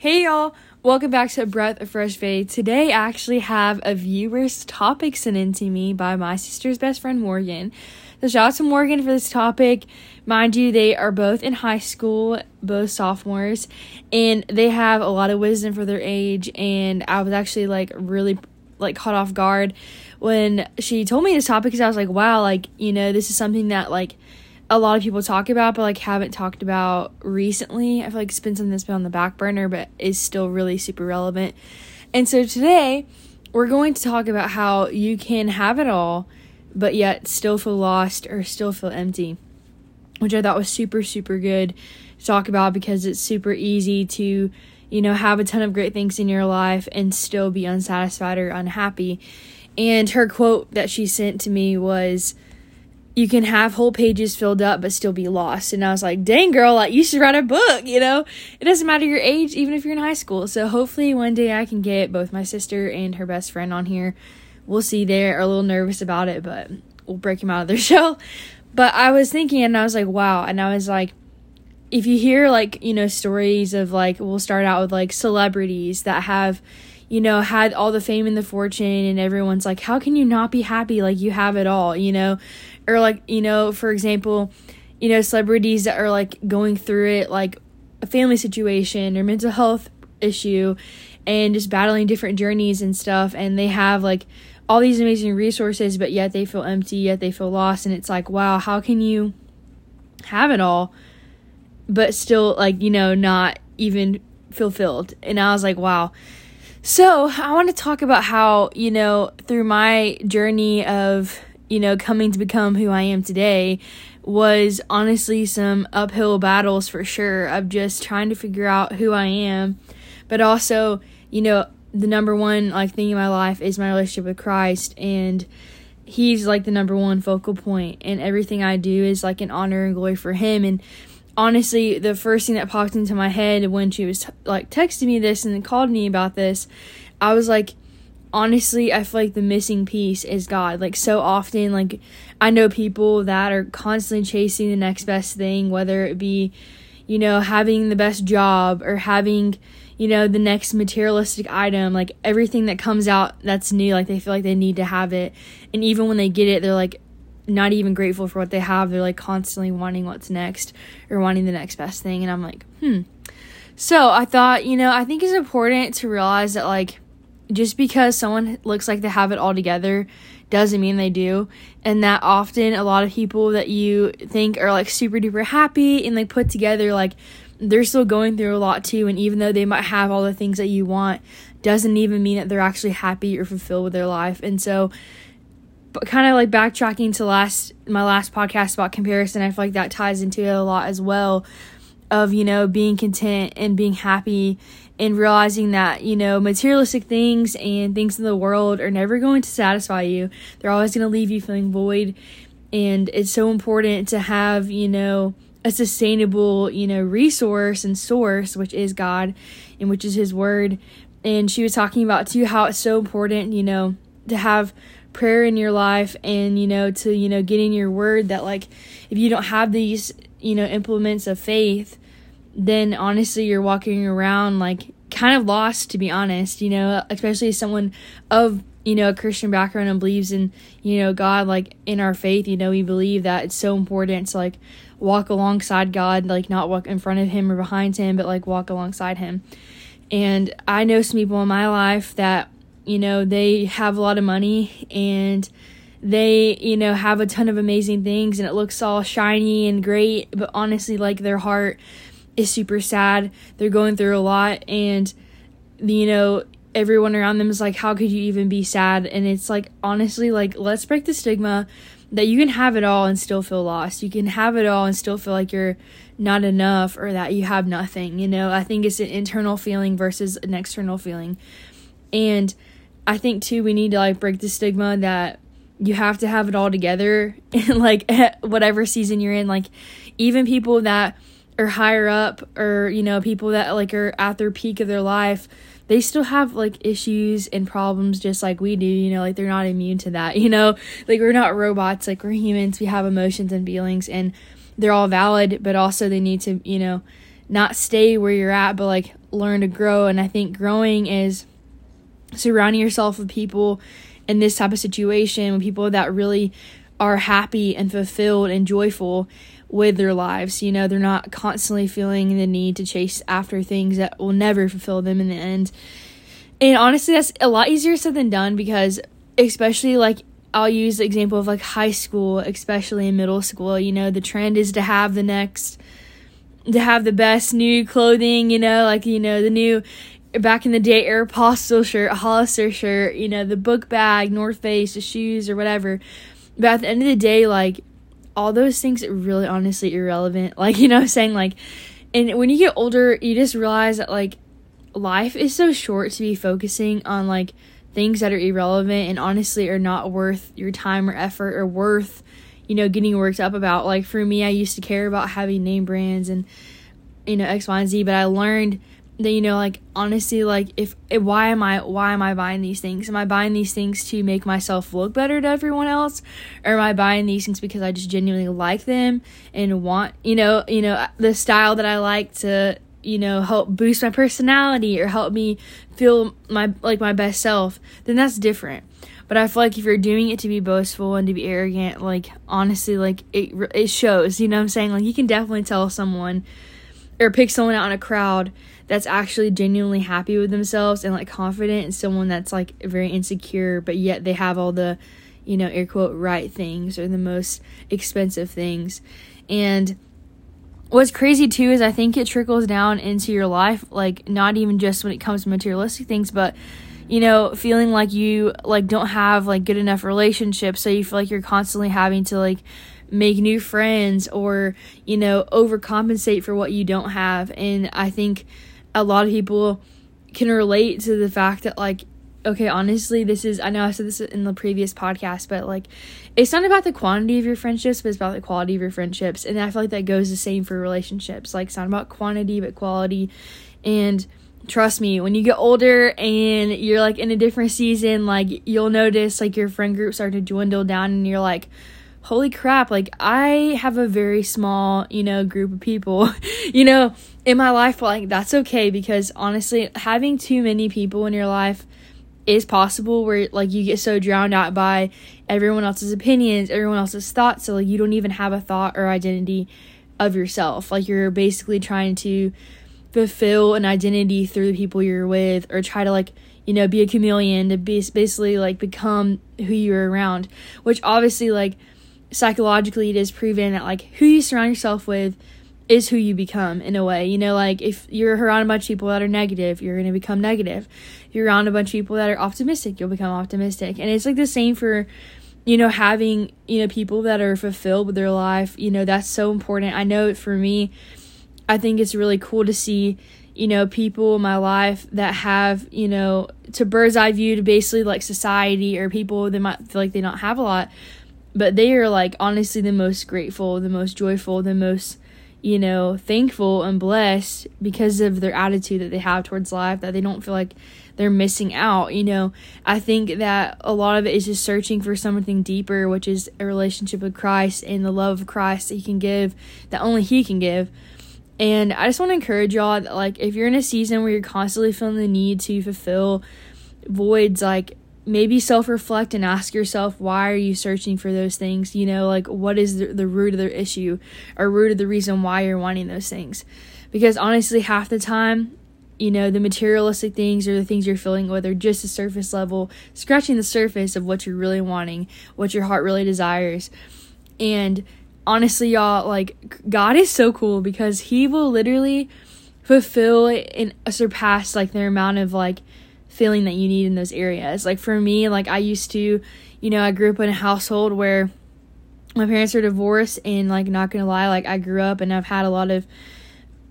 Hey y'all, welcome back to Breath of Fresh Faith. Today I actually have a viewer's topic sent in to me by my sister's best friend Morgan. So shout out to Morgan for this topic. Mind you, they are both in high school, both sophomores, and they have a lot of wisdom for their age. And I was actually like really like caught off guard when she told me this topic because I was like, wow, like you know, this is something that like a lot of people talk about but like haven't talked about recently. I feel like it's been something that's been on the back burner but is still really super relevant. And so today we're going to talk about how you can have it all but yet still feel lost or still feel empty. Which I thought was super super good to talk about because it's super easy to you know have a ton of great things in your life and still be unsatisfied or unhappy. And her quote that she sent to me was you can have whole pages filled up but still be lost. And I was like, dang girl, like you should write a book, you know? It doesn't matter your age, even if you're in high school. So hopefully one day I can get both my sister and her best friend on here. We'll see. They're a little nervous about it, but we'll break them out of their shell. But I was thinking and I was like, wow. And I was like, if you hear like, you know, stories of like, we'll start out with like celebrities that have, you know, had all the fame and the fortune, and everyone's like, how can you not be happy? Like, you have it all, you know? Or like you know for example you know celebrities that are like going through it like a family situation or mental health issue and just battling different journeys and stuff and they have like all these amazing resources but yet they feel empty yet they feel lost and it's like wow how can you have it all but still like you know not even fulfilled? And i was like wow. So i want to talk about how you know through my journey of you know, coming to become who I am today was honestly some uphill battles for sure of just trying to figure out who I am, but also, you know, the number one like thing in my life is my relationship with Christ and he's like the number one focal point and everything I do is like an honor and glory for him. And honestly the first thing that popped into my head when she was t- like texting me this and called me about this I was like honestly i feel like the missing piece is god. Like so often like i know people that are constantly chasing the next best thing whether it be you know having the best job or having you know the next materialistic item like everything that comes out that's new like they feel like they need to have it. And even when they get it they're like not even grateful for what they have. They're like constantly wanting what's next or wanting the next best thing. And i'm like hmm. So i thought you know i think it's important to realize that like just because someone looks like they have it all together doesn't mean they do. And that often a lot of people that you think are like super duper happy and like put together like they're still going through a lot too. And even though they might have all the things that you want doesn't even mean that they're actually happy or fulfilled with their life. And so but kind of like backtracking to last my last podcast about comparison i feel like that ties into it a lot as well of you know being content and being happy and realizing that you know materialistic things and things in the world are never going to satisfy you. They're always going to leave you feeling void. And it's so important to have you know a sustainable you know resource and source which is god and which is his word. And she was talking about too how it's so important you know to have prayer in your life and you know to you know get in your word that like if you don't have these you know implements of faith then honestly you're walking around like kind of lost to be honest you know especially someone of you know a christian background and believes in you know god like in our faith you know we believe that it's so important to like walk alongside god like not walk in front of him or behind him but like walk alongside him. And i know some people in my life that you know they have a lot of money and they you know have a ton of amazing things and it looks all shiny and great but honestly like their heart is super sad. They're going through a lot and you know everyone around them is like how could you even be sad and it's like honestly like let's break the stigma that you can have it all and still feel lost. You can have it all and still feel like you're not enough or that you have nothing. You know, I think it's an internal feeling versus an external feeling. And I think too we need to like break the stigma that you have to have it all together in like eh, whatever season you're in. Like even people that are higher up or you know people that like are at their peak of their life they still have like issues and problems just like we do you know like they're not immune to that you know? Like we're not robots like we're humans. We have emotions and feelings and they're all valid but also they need to you know not stay where you're at, but like learn to grow. And I think growing is surrounding yourself with people in this type of situation, with people that really are happy and fulfilled and joyful with their lives. You know, they're not constantly feeling the need to chase after things that will never fulfill them in the end. And honestly, that's a lot easier said than done because, especially like, I'll use the example of like high school, especially in middle school. You know, the trend is to have the next, to have the best new clothing, you know, like, you know, the new back in the day Aeropostale shirt, a Hollister shirt, you know, the book bag, North Face, the shoes, or whatever. But at the end of the day, like all those things are really honestly irrelevant. Like, you know, I'm saying like, and when you get older, you just realize that like life is so short to be focusing on like things that are irrelevant and honestly are not worth your time or effort or worth, you know, getting worked up about. Like for me, I used to care about having name brands and, you know, X, Y, and Z, but I learned that you know like honestly like if, why am i why am i buying these things? Am i buying these things to make myself look better to everyone else? Or am i buying these things because i just genuinely like them and want you know you know the style that i like to you know help boost my personality or help me feel my like my best self then that's different. But i feel like if you're doing it to be boastful and to be arrogant like honestly like it it shows you know what i'm saying? Like you can definitely tell someone or pick someone out in a crowd that's actually genuinely happy with themselves and like confident and someone that's like very insecure but yet they have all the you know air quote right things or the most expensive things. And what's crazy too is i think it trickles down into your life like not even just when it comes to materialistic things but you know feeling like you like don't have like good enough relationships so you feel like you're constantly having to like make new friends or, you know, overcompensate for what you don't have. And I think a lot of people can relate to the fact that, like, okay, honestly, this is, I know I said this in the previous podcast, but like, it's not about the quantity of your friendships, but it's about the quality of your friendships. And I feel like that goes the same for relationships. Like, it's not about quantity, but quality. And, trust me when you get older and you're like in a different season like you'll notice like your friend group start to dwindle down and you're like holy crap, like I have a very small, you know, group of people, you know, in my life, like that's okay because honestly, having too many people in your life is possible where like you get so drowned out by everyone else's opinions, everyone else's thoughts, so like you don't even have a thought or identity of yourself. Like you're basically trying to fulfill an identity through the people you're with or try to like you know be a chameleon to be basically like become who you're around which obviously like psychologically it is proven that like who you surround yourself with is who you become in a way. You know, like if you're around a bunch of people that are negative, you're gonna become negative. You're around a bunch of people that are optimistic, you'll become optimistic. And it's like the same for, you know, having, you know, people that are fulfilled with their life. You know, that's so important. I know for me, I think it's really cool to see, you know, people in my life that have, you know, to bird's eye view to basically like society or people that might feel like they don't have a lot but they are like honestly the most grateful, the most joyful, the most you know, thankful and blessed because of their attitude that they have towards life, that they don't feel like they're missing out. You know, I think that a lot of it is just searching for something deeper, which is a relationship with Christ and the love of Christ that He can give, that only He can give. And I just want to encourage y'all that, like, if you're in a season where you're constantly feeling the need to fulfill voids, like, maybe self reflect and ask yourself why are you searching for those things? You know like what is the, the root of the issue or root of the reason why you're wanting those things? Because honestly half the time you know the materialistic things or the things you're feeling with are just the surface level scratching the surface of what you're really wanting what your heart really desires. And honestly y'all like god is so cool because he will literally fulfill and surpass like the amount of like feeling that you need in those areas. Like for me, like I used to, you know, I grew up in a household where my parents are divorced and like not gonna lie, like I grew up and I've had a lot of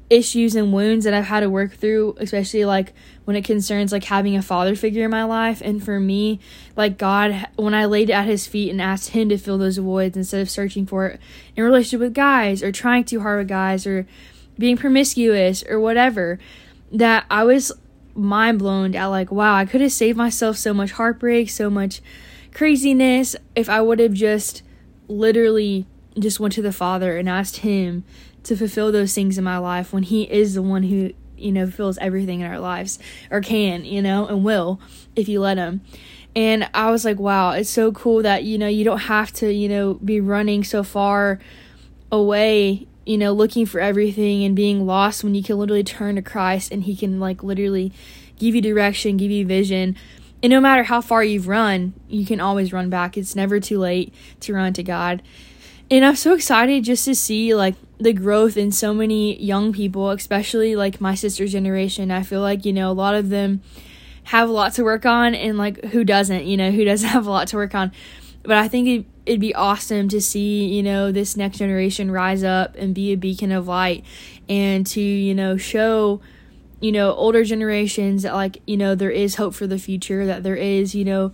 issues and wounds that I've had to work through, especially like when it concerns like having a father figure in my life. And for me, like God, when I laid at his feet and asked him to fill those voids instead of searching for it in relationship with guys or trying too hard with guys or being promiscuous or whatever, that I was mind blown at like, wow, I could have saved myself so much heartbreak, so much craziness if I would have just literally just went to the Father and asked Him to fulfill those things in my life when he is the one who you know fills everything in our lives or can you know and will if you let him. And i was like wow it's so cool that you know you don't have to you know be running so far away you know looking for everything and being lost when you can literally turn to christ and he can like literally give you direction give you vision and no matter how far you've run you can always run back it's never too late to run to god and i'm so excited just to see like the growth in so many young people, especially like my sister's generation. I feel like, you know, a lot of them have a lot to work on and like who doesn't, you know, who doesn't have a lot to work on. But I think it, it'd be awesome to see, you know, this next generation rise up and be a beacon of light and to, you know, show you know older generations that like you know there is hope for the future that there is you know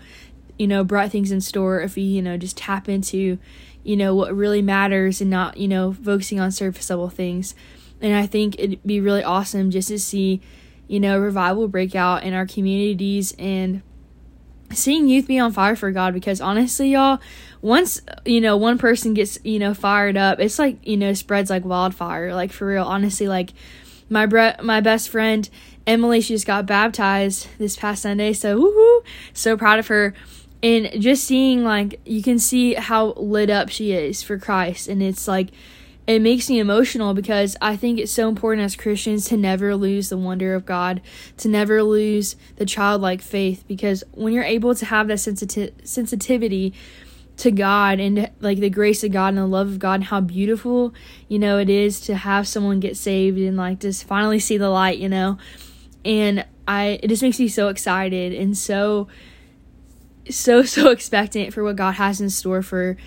you know bright things in store if we you know just tap into you know, what really matters and not, you know, focusing on surface level things. And I think it'd be really awesome just to see, you know, revival break out in our communities and seeing youth be on fire for God because honestly, y'all, once, you know, one person gets, you know, fired up, it's like, you know, spreads like wildfire. Like for real, honestly, like my bre- my best friend Emily, she just got baptized this past Sunday. So, woohoo, so proud of her and just seeing like you can see how lit up she is for Christ and it's like it makes me emotional because I think it's so important as Christians to never lose the wonder of God, to never lose the childlike faith because when you're able to have that sensiti- sensitivity to God and like the grace of God and the love of God and how beautiful, you know, it is to have someone get saved and like just finally see the light, you know. And I it just makes me so excited and so so so expectant for what God has in store for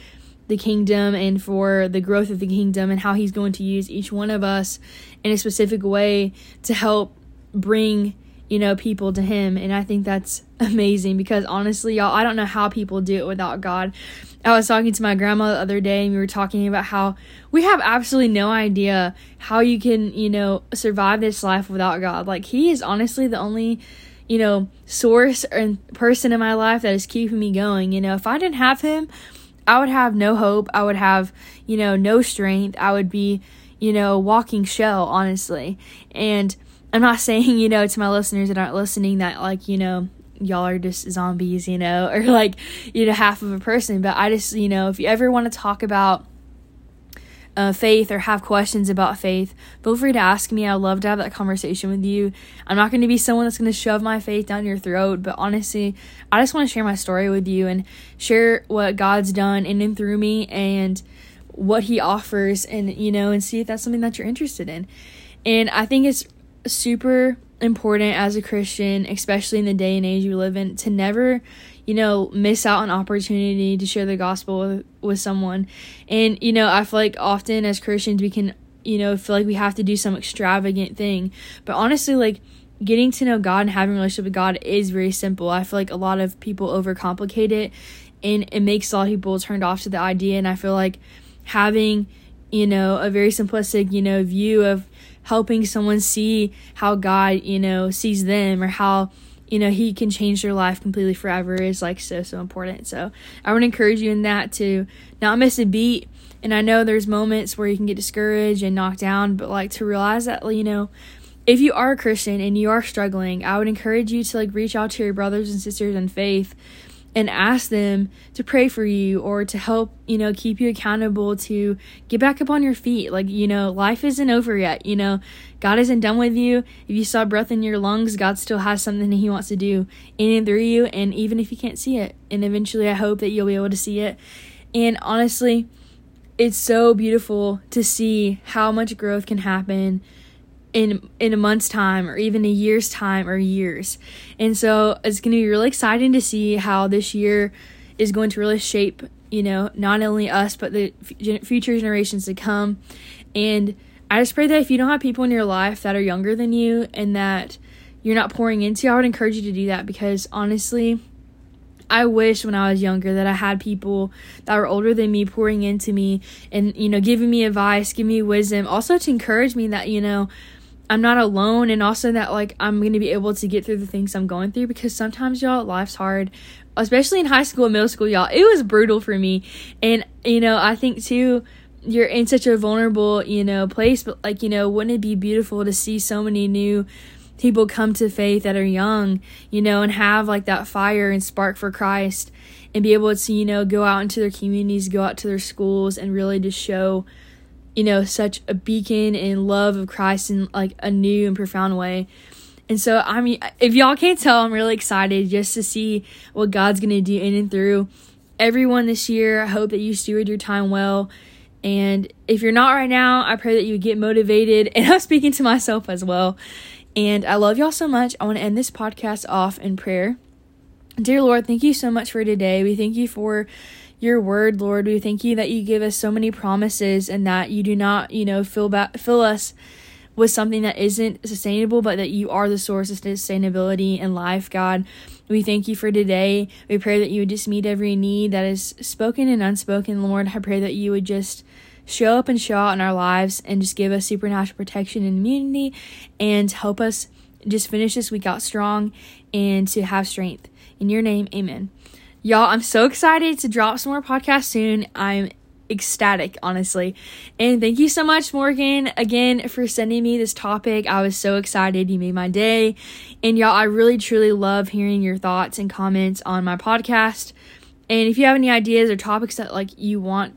the kingdom and for the growth of the kingdom and how he's going to use each one of us in a specific way to help bring you know people to him. And i think that's amazing because honestly y'all i don't know how people do it without god. I was talking to my grandma the other day and we were talking about how we have absolutely no idea how you can you know survive this life without god. Like he is honestly the only you know, source and person in my life that is keeping me going. You know, if I didn't have him, I would have no hope. I would have, you know, no strength. I would be, you know, walking shell, honestly. And I'm not saying, you know, to my listeners that aren't listening that, like, you know, y'all are just zombies, you know, or like, you know, half of a person. But I just, you know, if you ever want to talk about, uh, faith or have questions about faith, feel free to ask me. I'd love to have that conversation with you. I'm not going to be someone that's going to shove my faith down your throat, but honestly, I just want to share my story with you and share what God's done in and through me and what He offers, and you know, and see if that's something that you're interested in. And I think it's super important as a Christian, especially in the day and age we live in, to never, you know, miss out on opportunity to share the gospel with, with someone. And, you know, I feel like often as Christians, we can, you know, feel like we have to do some extravagant thing. But honestly, like, getting to know God and having a relationship with God is very simple. I feel like a lot of people overcomplicate it and it makes a lot of people turned off to the idea. And I feel like having, you know, a very simplistic, you know, view of helping someone see how God, you know, sees them or how you know, he can change their life completely forever is like so, so important. So I would encourage you in that to not miss a beat. And I know there's moments where you can get discouraged and knocked down, but like to realize that, you know, if you are a Christian and you are struggling, I would encourage you to like reach out to your brothers and sisters in faith and ask them to pray for you or to help, you know, keep you accountable to get back up on your feet. Like, you know, life isn't over yet. You know, God isn't done with you. If you saw breath in your lungs, God still has something that He wants to do in and through you. And even if you can't see it, and eventually I hope that you'll be able to see it. And honestly, it's so beautiful to see how much growth can happen in in a month's time or even a year's time or years. And so it's going to be really exciting to see how this year is going to really shape, you know, not only us but the f- future generations to come. And I just pray that if you don't have people in your life that are younger than you and that you're not pouring into, I would encourage you to do that because honestly, I wish when I was younger that I had people that were older than me pouring into me and, you know, giving me advice, giving me wisdom, also to encourage me that, you know, I'm not alone and also that like I'm going to be able to get through the things I'm going through because sometimes y'all life's hard especially in high school and middle school y'all. It was brutal for me and you know I think too you're in such a vulnerable, you know, place, but like, you know, wouldn't it be beautiful to see so many new people come to faith that are young, you know, and have like that fire and spark for Christ and be able to, you know, go out into their communities, go out to their schools and really just show, you know, such a beacon and love of Christ in like a new and profound way. And so, I mean, if y'all can't tell, I'm really excited just to see what God's going to do in and through everyone this year. I hope that you steward your time well. And if you're not right now, I pray that you get motivated. And I'm speaking to myself as well. And I love y'all so much. I want to end this podcast off in prayer. Dear Lord, thank you so much for today. We thank you for your word, Lord. We thank you that you give us so many promises and that you do not, you know, fill back fill us with something that isn't sustainable, but that you are the source of sustainability and life, God. We thank you for today. We pray that you would just meet every need that is spoken and unspoken, Lord. I pray that you would just show up and show out in our lives and just give us supernatural protection and immunity and help us just finish this week out strong and to have strength. In your name, amen. Y'all, I'm so excited to drop some more podcasts soon. I'm ecstatic, honestly. And thank you so much, Morgan, again, for sending me this topic. I was so excited. You made my day. And y'all, I really, truly love hearing your thoughts and comments on my podcast. And if you have any ideas or topics that like you want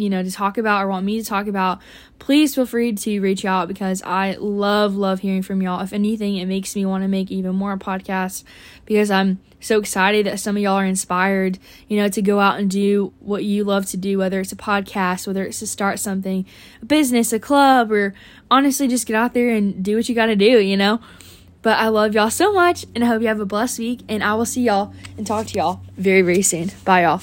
you know, to talk about or want me to talk about, please feel free to reach out because I love, love hearing from y'all. If anything, it makes me want to make even more podcasts because I'm so excited that some of y'all are inspired, you know, to go out and do what you love to do, whether it's a podcast, whether it's to start something, a business, a club, or honestly just get out there and do what you got to do, you know? But I love y'all so much and I hope you have a blessed week and I will see y'all and talk to y'all very, very soon. Bye, y'all.